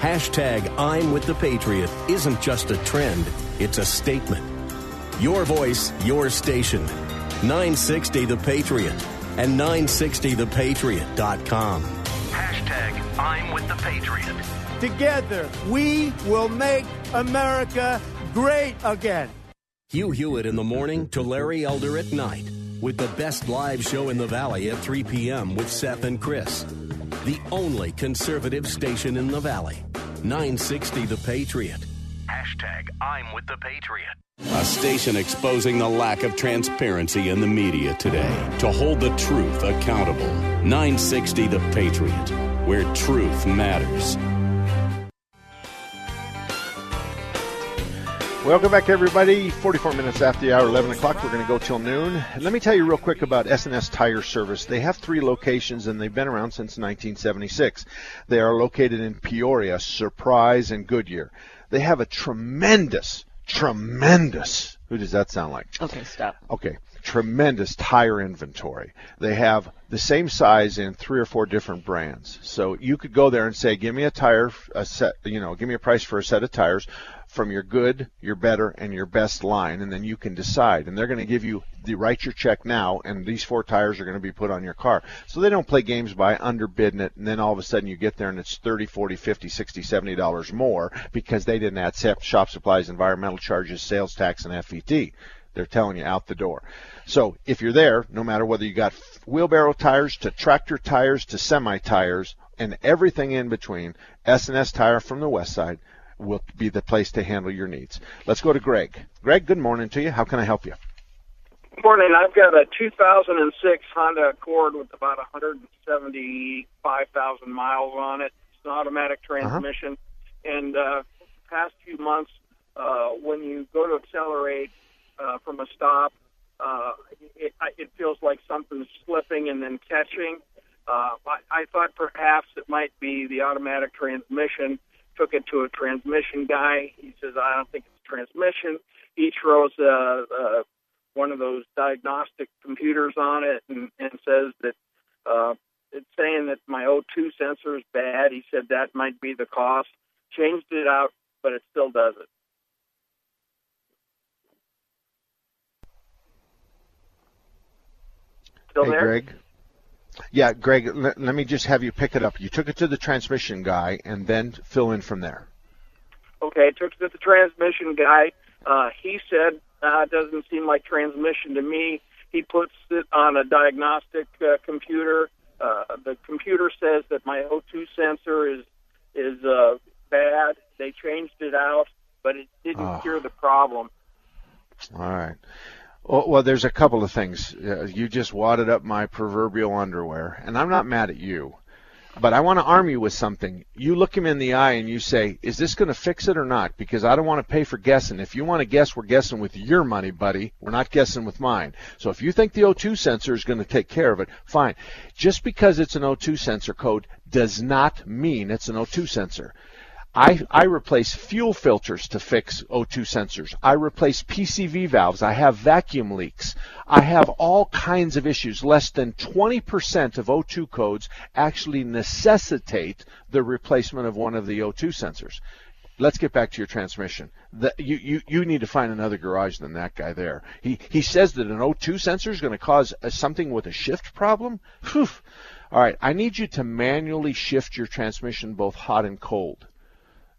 Hashtag I'm with the Patriot isn't just a trend, it's a statement. Your voice, your station. 960 The Patriot and 960thepatriot.com.
Hashtag I'm with the Patriot.
Together, we will make America great again.
Hugh Hewitt in the morning to Larry Elder at night with the best live show in the Valley at 3 p.m. with Seth and Chris. The only conservative station in the Valley. 960 The Patriot.
Hashtag I'm with the Patriot.
A station exposing the lack of transparency in the media today to hold the truth accountable. 960 The Patriot, where truth matters.
Welcome back, everybody. 44 minutes after the hour, 11 o'clock. We're going to go till noon. Let me tell you real quick about S&S Tire Service. They have three locations, and they've been around since 1976. They are located in Peoria, Surprise, and Goodyear. They have a tremendous, tremendous. Who does that sound like?
Okay, stop.
Okay, tremendous tire inventory. They have the same size in three or four different brands. So you could go there and say, "Give me a tire, a set, you know, give me a price for a set of tires." From your good, your better, and your best line, and then you can decide. And they're going to give you the write your check now, and these four tires are going to be put on your car. So they don't play games by underbidding it, and then all of a sudden you get there and it's 30, 40, 50, 60, 70 dollars more because they didn't add shop supplies, environmental charges, sales tax, and FET. They're telling you out the door. So if you're there, no matter whether you got wheelbarrow tires to tractor tires to semi tires and everything in between, S&S Tire from the west side will be the place to handle your needs. Let's go to Greg. Greg, good morning to you. How can I help you?
Good morning. I've got a 2006 Honda Accord with about 175,000 miles on it. It's an automatic transmission. Uh-huh. And uh, past few months, uh, when you go to accelerate uh, from a stop, uh, it, it feels like something's slipping and then catching. Uh, I, I thought perhaps it might be the automatic transmission took it to a transmission guy. He says, I don't think it's transmission. He throws uh, uh, one of those diagnostic computers on it and, and says that uh, it's saying that my O2 sensor is bad. He said that might be the cost. Changed it out, but it still does it. Still
hey,
there?
Greg. Yeah, Greg, let, let me just have you pick it up. You took it to the transmission guy and then fill in from there.
Okay, took it to the transmission guy. Uh, he said, uh, it doesn't seem like transmission to me. He puts it on a diagnostic uh, computer. Uh, the computer says that my O2 sensor is is uh, bad. They changed it out, but it didn't oh. cure the problem.
All right. Well, well, there's a couple of things. Uh, you just wadded up my proverbial underwear, and I'm not mad at you, but I want to arm you with something. You look him in the eye and you say, "Is this going to fix it or not?" Because I don't want to pay for guessing. If you want to guess, we're guessing with your money, buddy. We're not guessing with mine. So if you think the O2 sensor is going to take care of it, fine. Just because it's an O2 sensor code does not mean it's an O2 sensor. I, I replace fuel filters to fix O2 sensors. I replace PCV valves. I have vacuum leaks. I have all kinds of issues. Less than 20% of O2 codes actually necessitate the replacement of one of the O2 sensors. Let's get back to your transmission. The, you, you, you need to find another garage than that guy there. He, he says that an O2 sensor is going to cause a, something with a shift problem. Whew. All right, I need you to manually shift your transmission both hot and cold.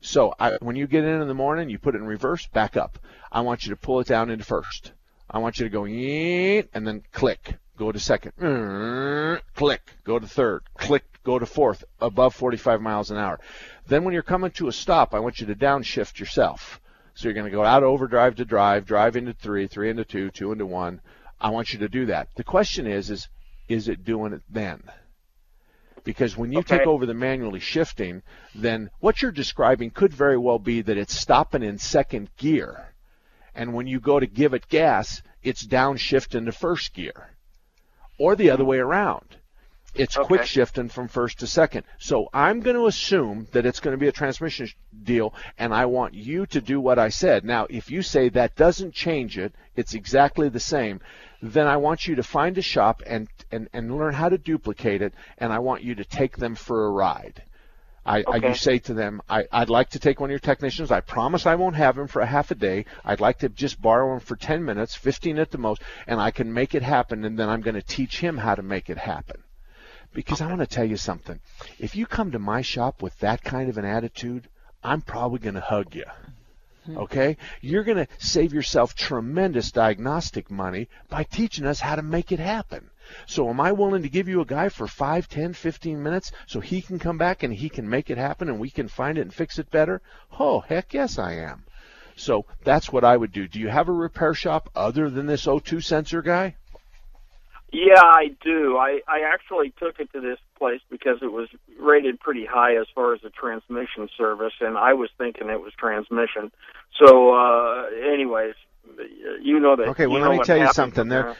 So I, when you get in in the morning, you put it in reverse, back up. I want you to pull it down into first. I want you to go and then click. Go to second. Mm-hmm. Click. Go to third. Click. Go to fourth. Above 45 miles an hour. Then when you're coming to a stop, I want you to downshift yourself. So you're going to go out overdrive to drive, drive into three, three into two, two into one. I want you to do that. The question is, is, is it doing it then? Because when you okay. take over the manually shifting, then what you're describing could very well be that it's stopping in second gear. And when you go to give it gas, it's downshift into first gear. Or the other way around. It's
Okay.
quick shifting from first to second. So I'm going to assume that it's going to be a transmission deal, and I want you to do what I said. Now, if you say that doesn't change it, it's exactly the same, then I want you to find a shop and, and, and learn how to duplicate it, and I want you to take them for a ride. I, I you say to them, I, I'd like to take one of your technicians. I promise I won't have him for a half a day. I'd like to just borrow him for 10 minutes, 15 at the most, and I can make it happen, and then I'm going to teach him how to make it happen. Because I want to tell you something. If you come to my shop with that kind of an attitude, I'm probably going to hug you. Hmm. Okay? You're going to save yourself tremendous diagnostic money by teaching us how to make it happen. So am I willing to give you a guy for 5, 10, 15 minutes so he can come back and he can make it happen and we can find it and fix it better? Oh, heck yes I am. So that's what I would do. Do you have a repair shop other than this O2 sensor guy?
Yeah, I do. I I actually took it to this place because it was rated pretty high as far as the transmission service, and I was thinking it was transmission. So, uh anyways, you know that.
Okay, well, let me tell you something.
with
There,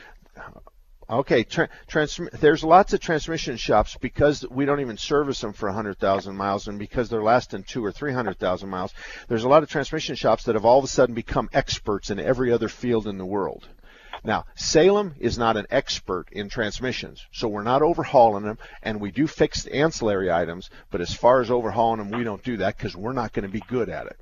okay, tra- trans- there's lots of transmission shops because we don't even service them for 100,000 miles, and because they're lasting two or 300,000 miles. There's a lot of transmission shops that have all of a sudden become experts in every other field in the world. Now, Salem is not an expert in transmissions, so we're not overhauling them, and we do fix ancillary items, but as far as overhauling them, we don't do that because we're not going to be good at it.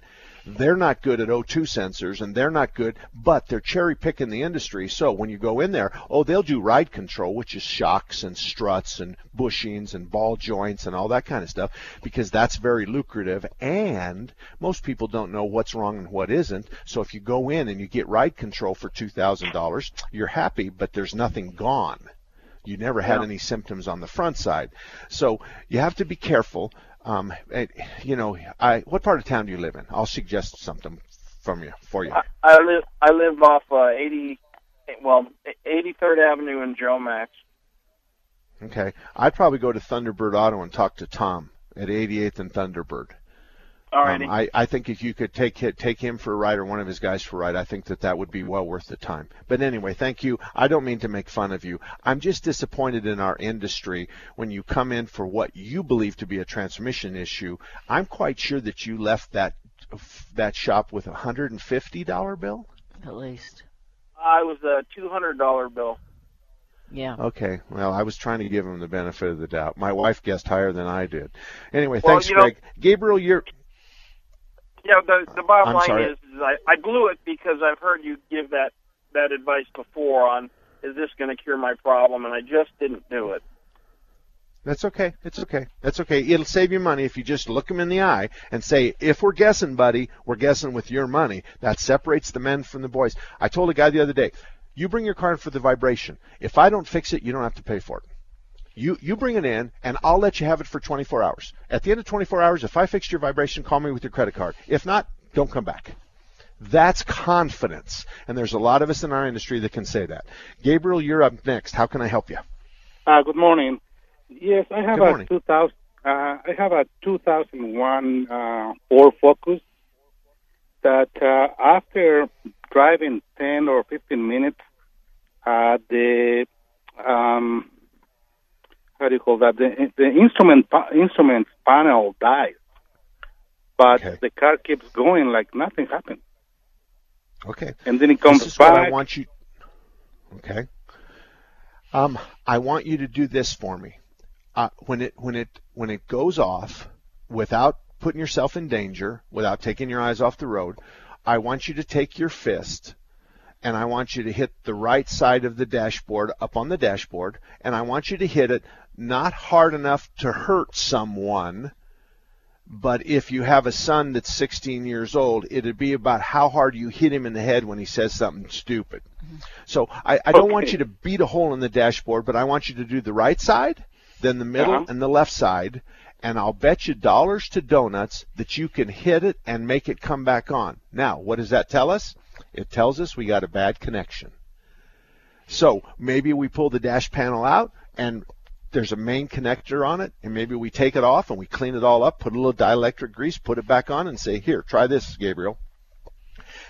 They're not good at O2 sensors, and they're not good, but they're cherry picking the industry. So when you go in there, oh, they'll do ride control, which is shocks and struts and bushings and ball joints and all that kind of stuff, because that's very lucrative. And most people don't know what's wrong and what isn't. So if you go in and you get ride control for two thousand dollars, you're happy, but there's nothing gone. You never had
Yeah.
any symptoms on the front side. So you have to be careful. Um, you know, I, what part of town do you live in? I'll suggest something from you for you.
I, I live I live off uh, 80, well, 83rd Avenue in Jomax.
Okay, I'd probably go to Thunderbird Auto and talk to Tom at 88th and Thunderbird.
Alrighty.
Um, I, I think if you could take take him for a ride or one of his guys for a ride, I think that that would be well worth the time. But anyway, thank you. I don't mean to make fun of you. I'm just disappointed in our industry when you come in for what you believe to be a transmission issue. I'm quite sure that you left that that shop with a hundred and fifty dollar bill.
At least.
I was a $200 bill.
Yeah.
Okay. Well, I was trying to give him the benefit of the doubt. My wife guessed higher than I did. Anyway,
Well,
thanks,
you know-
Greg. Gabriel, you're
Yeah, the the bottom
I'm
line
sorry.
is, is I, I blew it because I've heard you give that that advice before on is this going to cure my problem, and I just didn't do it.
That's okay. It's okay. That's okay. It'll save you money if you just look them in the eye and say, if we're guessing, buddy, we're guessing with your money. That separates the men from the boys. I told a guy the other day, you bring your car in for the vibration. If I don't fix it, you don't have to pay for it. You you bring it in, and I'll let you have it for 24 hours. At the end of 24 hours, if I fixed your vibration, call me with your credit card. If not, don't come back. That's confidence, and there's a lot of us in our industry that can say that. Gabriel, you're up next. How can I help you?
Uh, good morning. Yes, I have
Good
a
morning.
2000. Uh, I have a 2001 uh, Ford Focus that uh, after driving 10 or 15 minutes, uh, the um, how do you call that? The, the instrument instrument panel dies, but the car keeps going like nothing happened.
Okay.
And then it comes
this is
back.
what I want you. Okay. Um, I want you to do this for me. Uh, when it when it when it goes off, without putting yourself in danger, without taking your eyes off the road, I want you to take your fist and I want you to hit the right side of the dashboard up on the dashboard, and I want you to hit it not hard enough to hurt someone, but if you have a son that's 16 years old, it'd be about how hard you hit him in the head when he says something stupid. So I, I don't want you to beat a hole in the dashboard, but I want you to do the right side, then the middle,
Uh-huh.
and the left side, and I'll bet you dollars to donuts that you can hit it and make it come back on. Now, what does that tell us? It tells us we got a bad connection. So maybe we pull the dash panel out and there's a main connector on it, and maybe we take it off and we clean it all up, put a little dielectric grease, put it back on, and say, Here, try this, Gabriel.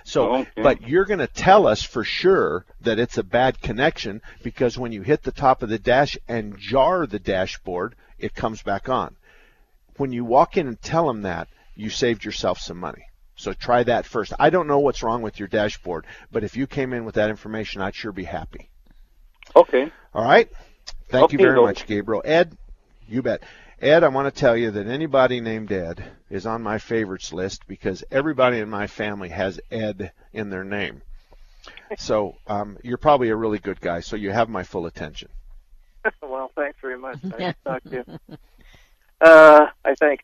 So, oh,
Okay.
but you're going to tell us for sure that it's a bad connection because when you hit the top of the dash and jar the dashboard, it comes back on. When you walk in and tell them that, you saved yourself some money. So try that first. I don't know what's wrong with your dashboard, but if you came in with that information, I'd sure be happy.
Okay.
All right. Thank you very
Lou.
much, Gabriel. Ed, you bet. Ed, I want to tell you that anybody named Ed is on my favorites list because everybody in my family has Ed in their name. So um, you're probably a really good guy, so you have my full attention.
well, thanks very much. Nice to talk to you. Uh, I think.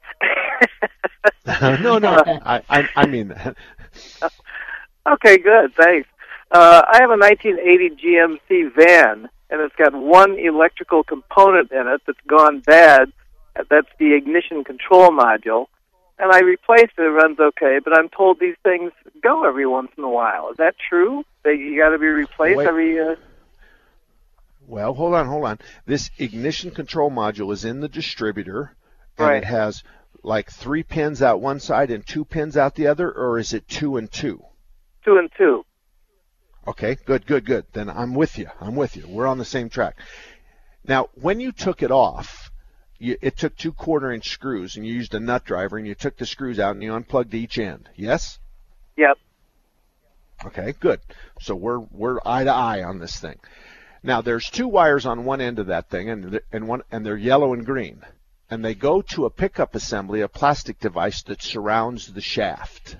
no, no, I, I, I mean that.
Okay, good. Thanks. Uh, I have a 1980 GMC van, and it's got one electrical component in it that's gone bad. That's the ignition control module. And I replaced it. It runs okay, but I'm told these things go every once in a while. Is that true? That you got to be replaced
Wait.
every? Uh...
Well, hold on, hold on. This ignition control module is in the distributor, and
Right.
it has like three pins out one side and two pins out the other, or is it two and two?
Two and two.
Okay, good, good, good. Then I'm with you. I'm with you. We're on the same track. Now, when you took it off, you, it took two quarter inch screws, and you used a nut driver, and you took the screws out and you unplugged each end. Yes?
Yep.
Okay, good. So we're we're eye to eye on this thing. Now there's two wires on one end of that thing, and and one and they're yellow and green, and they go to a pickup assembly, a plastic device that surrounds the shaft.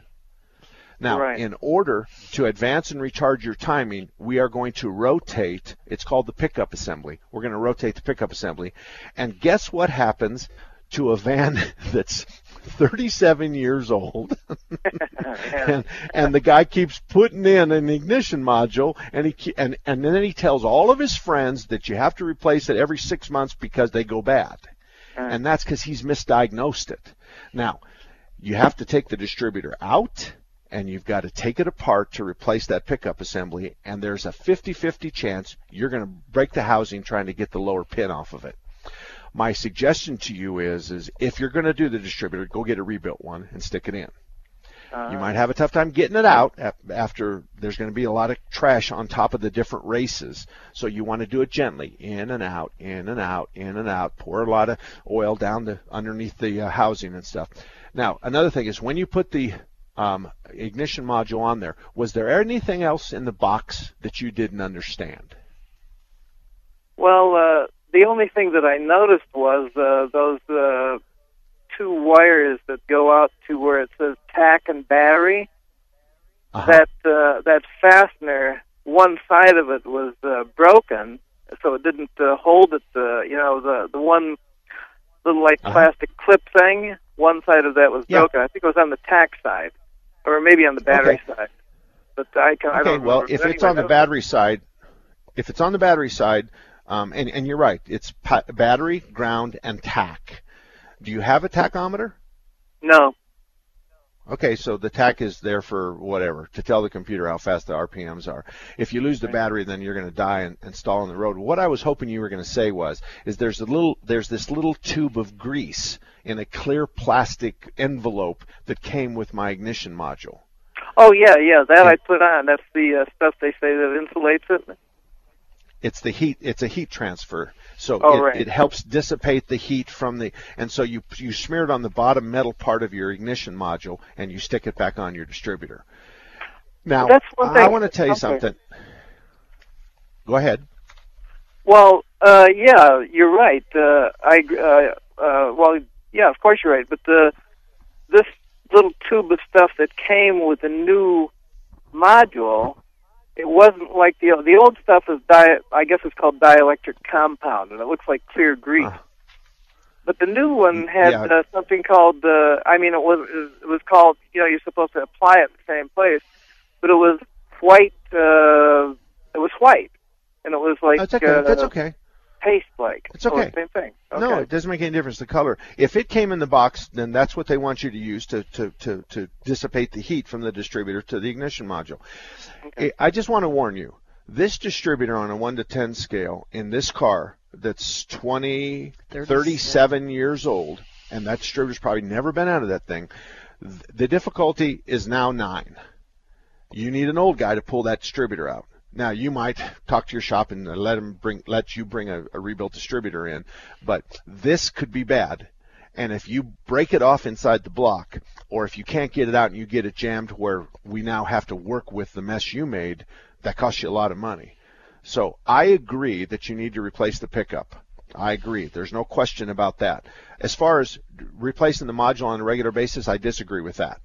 Now,
Right.
in order to advance and recharge your timing, we are going to rotate. It's called the pickup assembly. We're going to rotate the pickup assembly, and guess what happens to a van that's 37 years old? and, and the guy keeps putting in an ignition module and he and and then he tells all of his friends that you have to replace it every 6 months because they go bad. And that's cuz he's misdiagnosed it. Now, you have to take the distributor out and you've got to take it apart to replace that pickup assembly and there's a 50-50 chance you're going to break the housing trying to get the lower pin off of it. My suggestion to you is is if you're going to do the distributor, go get a rebuilt one and stick it in. You might have a tough time getting it out after there's going to be a lot of trash on top of the different races. So you want to do it gently, in and out, in and out, in and out. Pour a lot of oil down the underneath the uh, housing and stuff. Now, another thing is when you put the um, ignition module on there, was there anything else in the box that you didn't understand?
Well, uh, the only thing that I noticed was uh, those uh, two wires that go out to where it says tach and battery. That uh, that fastener, one side of it was uh, broken, so it didn't uh, hold it. You know, the the one little like plastic clip thing. One side of that was
Yeah.
broken. I think it was on the tach side, or maybe on the battery
Okay.
side. But I, can, I
Okay,
don't
well,
remember.
if
But
it's
anyway,
on the battery side, if it's on the battery side, um, and, and you're right, it's pa- battery, ground, and tach. Do you have a tachometer?
No.
Okay, so the tach is there for whatever to tell the computer how fast the RPMs are. If you lose the battery, then you're going to die and, and stall on the road. What I was hoping you were going to say was, is there's a little, there's this little tube of grease in a clear plastic envelope that came with my ignition module.
Oh yeah, yeah, that I put on. That's the uh, stuff they say that insulates it.
It's the heat. It's a heat transfer, so
Oh,
it,
right.
it helps dissipate the heat from the. And so you you smear it on the bottom metal part of your ignition module, and you stick it back on your distributor. Now,
That's one
I want to tell you
okay.
something. Go ahead.
Well, uh, yeah, you're right. Uh, I uh, uh, well, yeah, of course you're right. But the this little tube of stuff that came with the new module, it wasn't like the the old stuff is di. I guess it's called dielectric compound, and it looks like clear grease. But the new one had
yeah.
uh, something called. Uh, I mean, it was it was called. You know, you're supposed to apply it in the same place, but it was white. Uh, it was white, and it was like
That's okay.
uh,
That's okay.
Paste like.
It's okay.
Oh, same thing. Okay.
No, it doesn't make any difference. The color. If it came in the box, then that's what they want you to use to to to, to dissipate the heat from the distributor to the ignition module. I- I just want to warn you. This distributor on a 1 to 10 scale in this car that's 20, 37 years old, and that distributor's probably never been out of that thing, the difficulty is now 9. you need an old guy to pull that distributor out. Now you might talk to your shop and let them bring let you bring a, a rebuilt distributor in, but this could be bad. And if you break it off inside the block, or if you can't get it out and you get it jammed where we now have to work with the mess you made, that costs you a lot of money. So I agree that you need to replace the pickup. I agree. There's no question about that. As far as replacing the module on a regular basis, I disagree with that.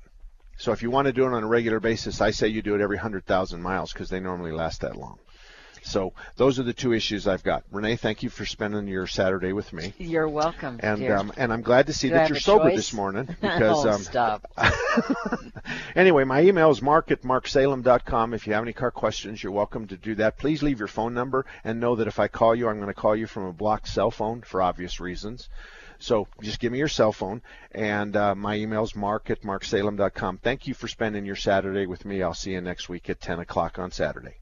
So if you want to do it on a regular basis, I say you do it every 100,000 miles because they normally last that long. So those are the two issues I've got. Renee, thank you for spending your Saturday with me.
You're welcome.
And um, and I'm glad to see
Do
that you're sober
choice?
this morning because
oh,
um,
stop.
anyway, my email is mark at marksalem.com. If you have any car questions, you're welcome to do that. Please leave your phone number and know that if I call you, I'm going to call you from a blocked cell phone for obvious reasons. So just give me your cell phone, and uh, my email is mark at marksalem.com. Thank you for spending your Saturday with me. I'll see you next week at 10 o'clock on Saturday.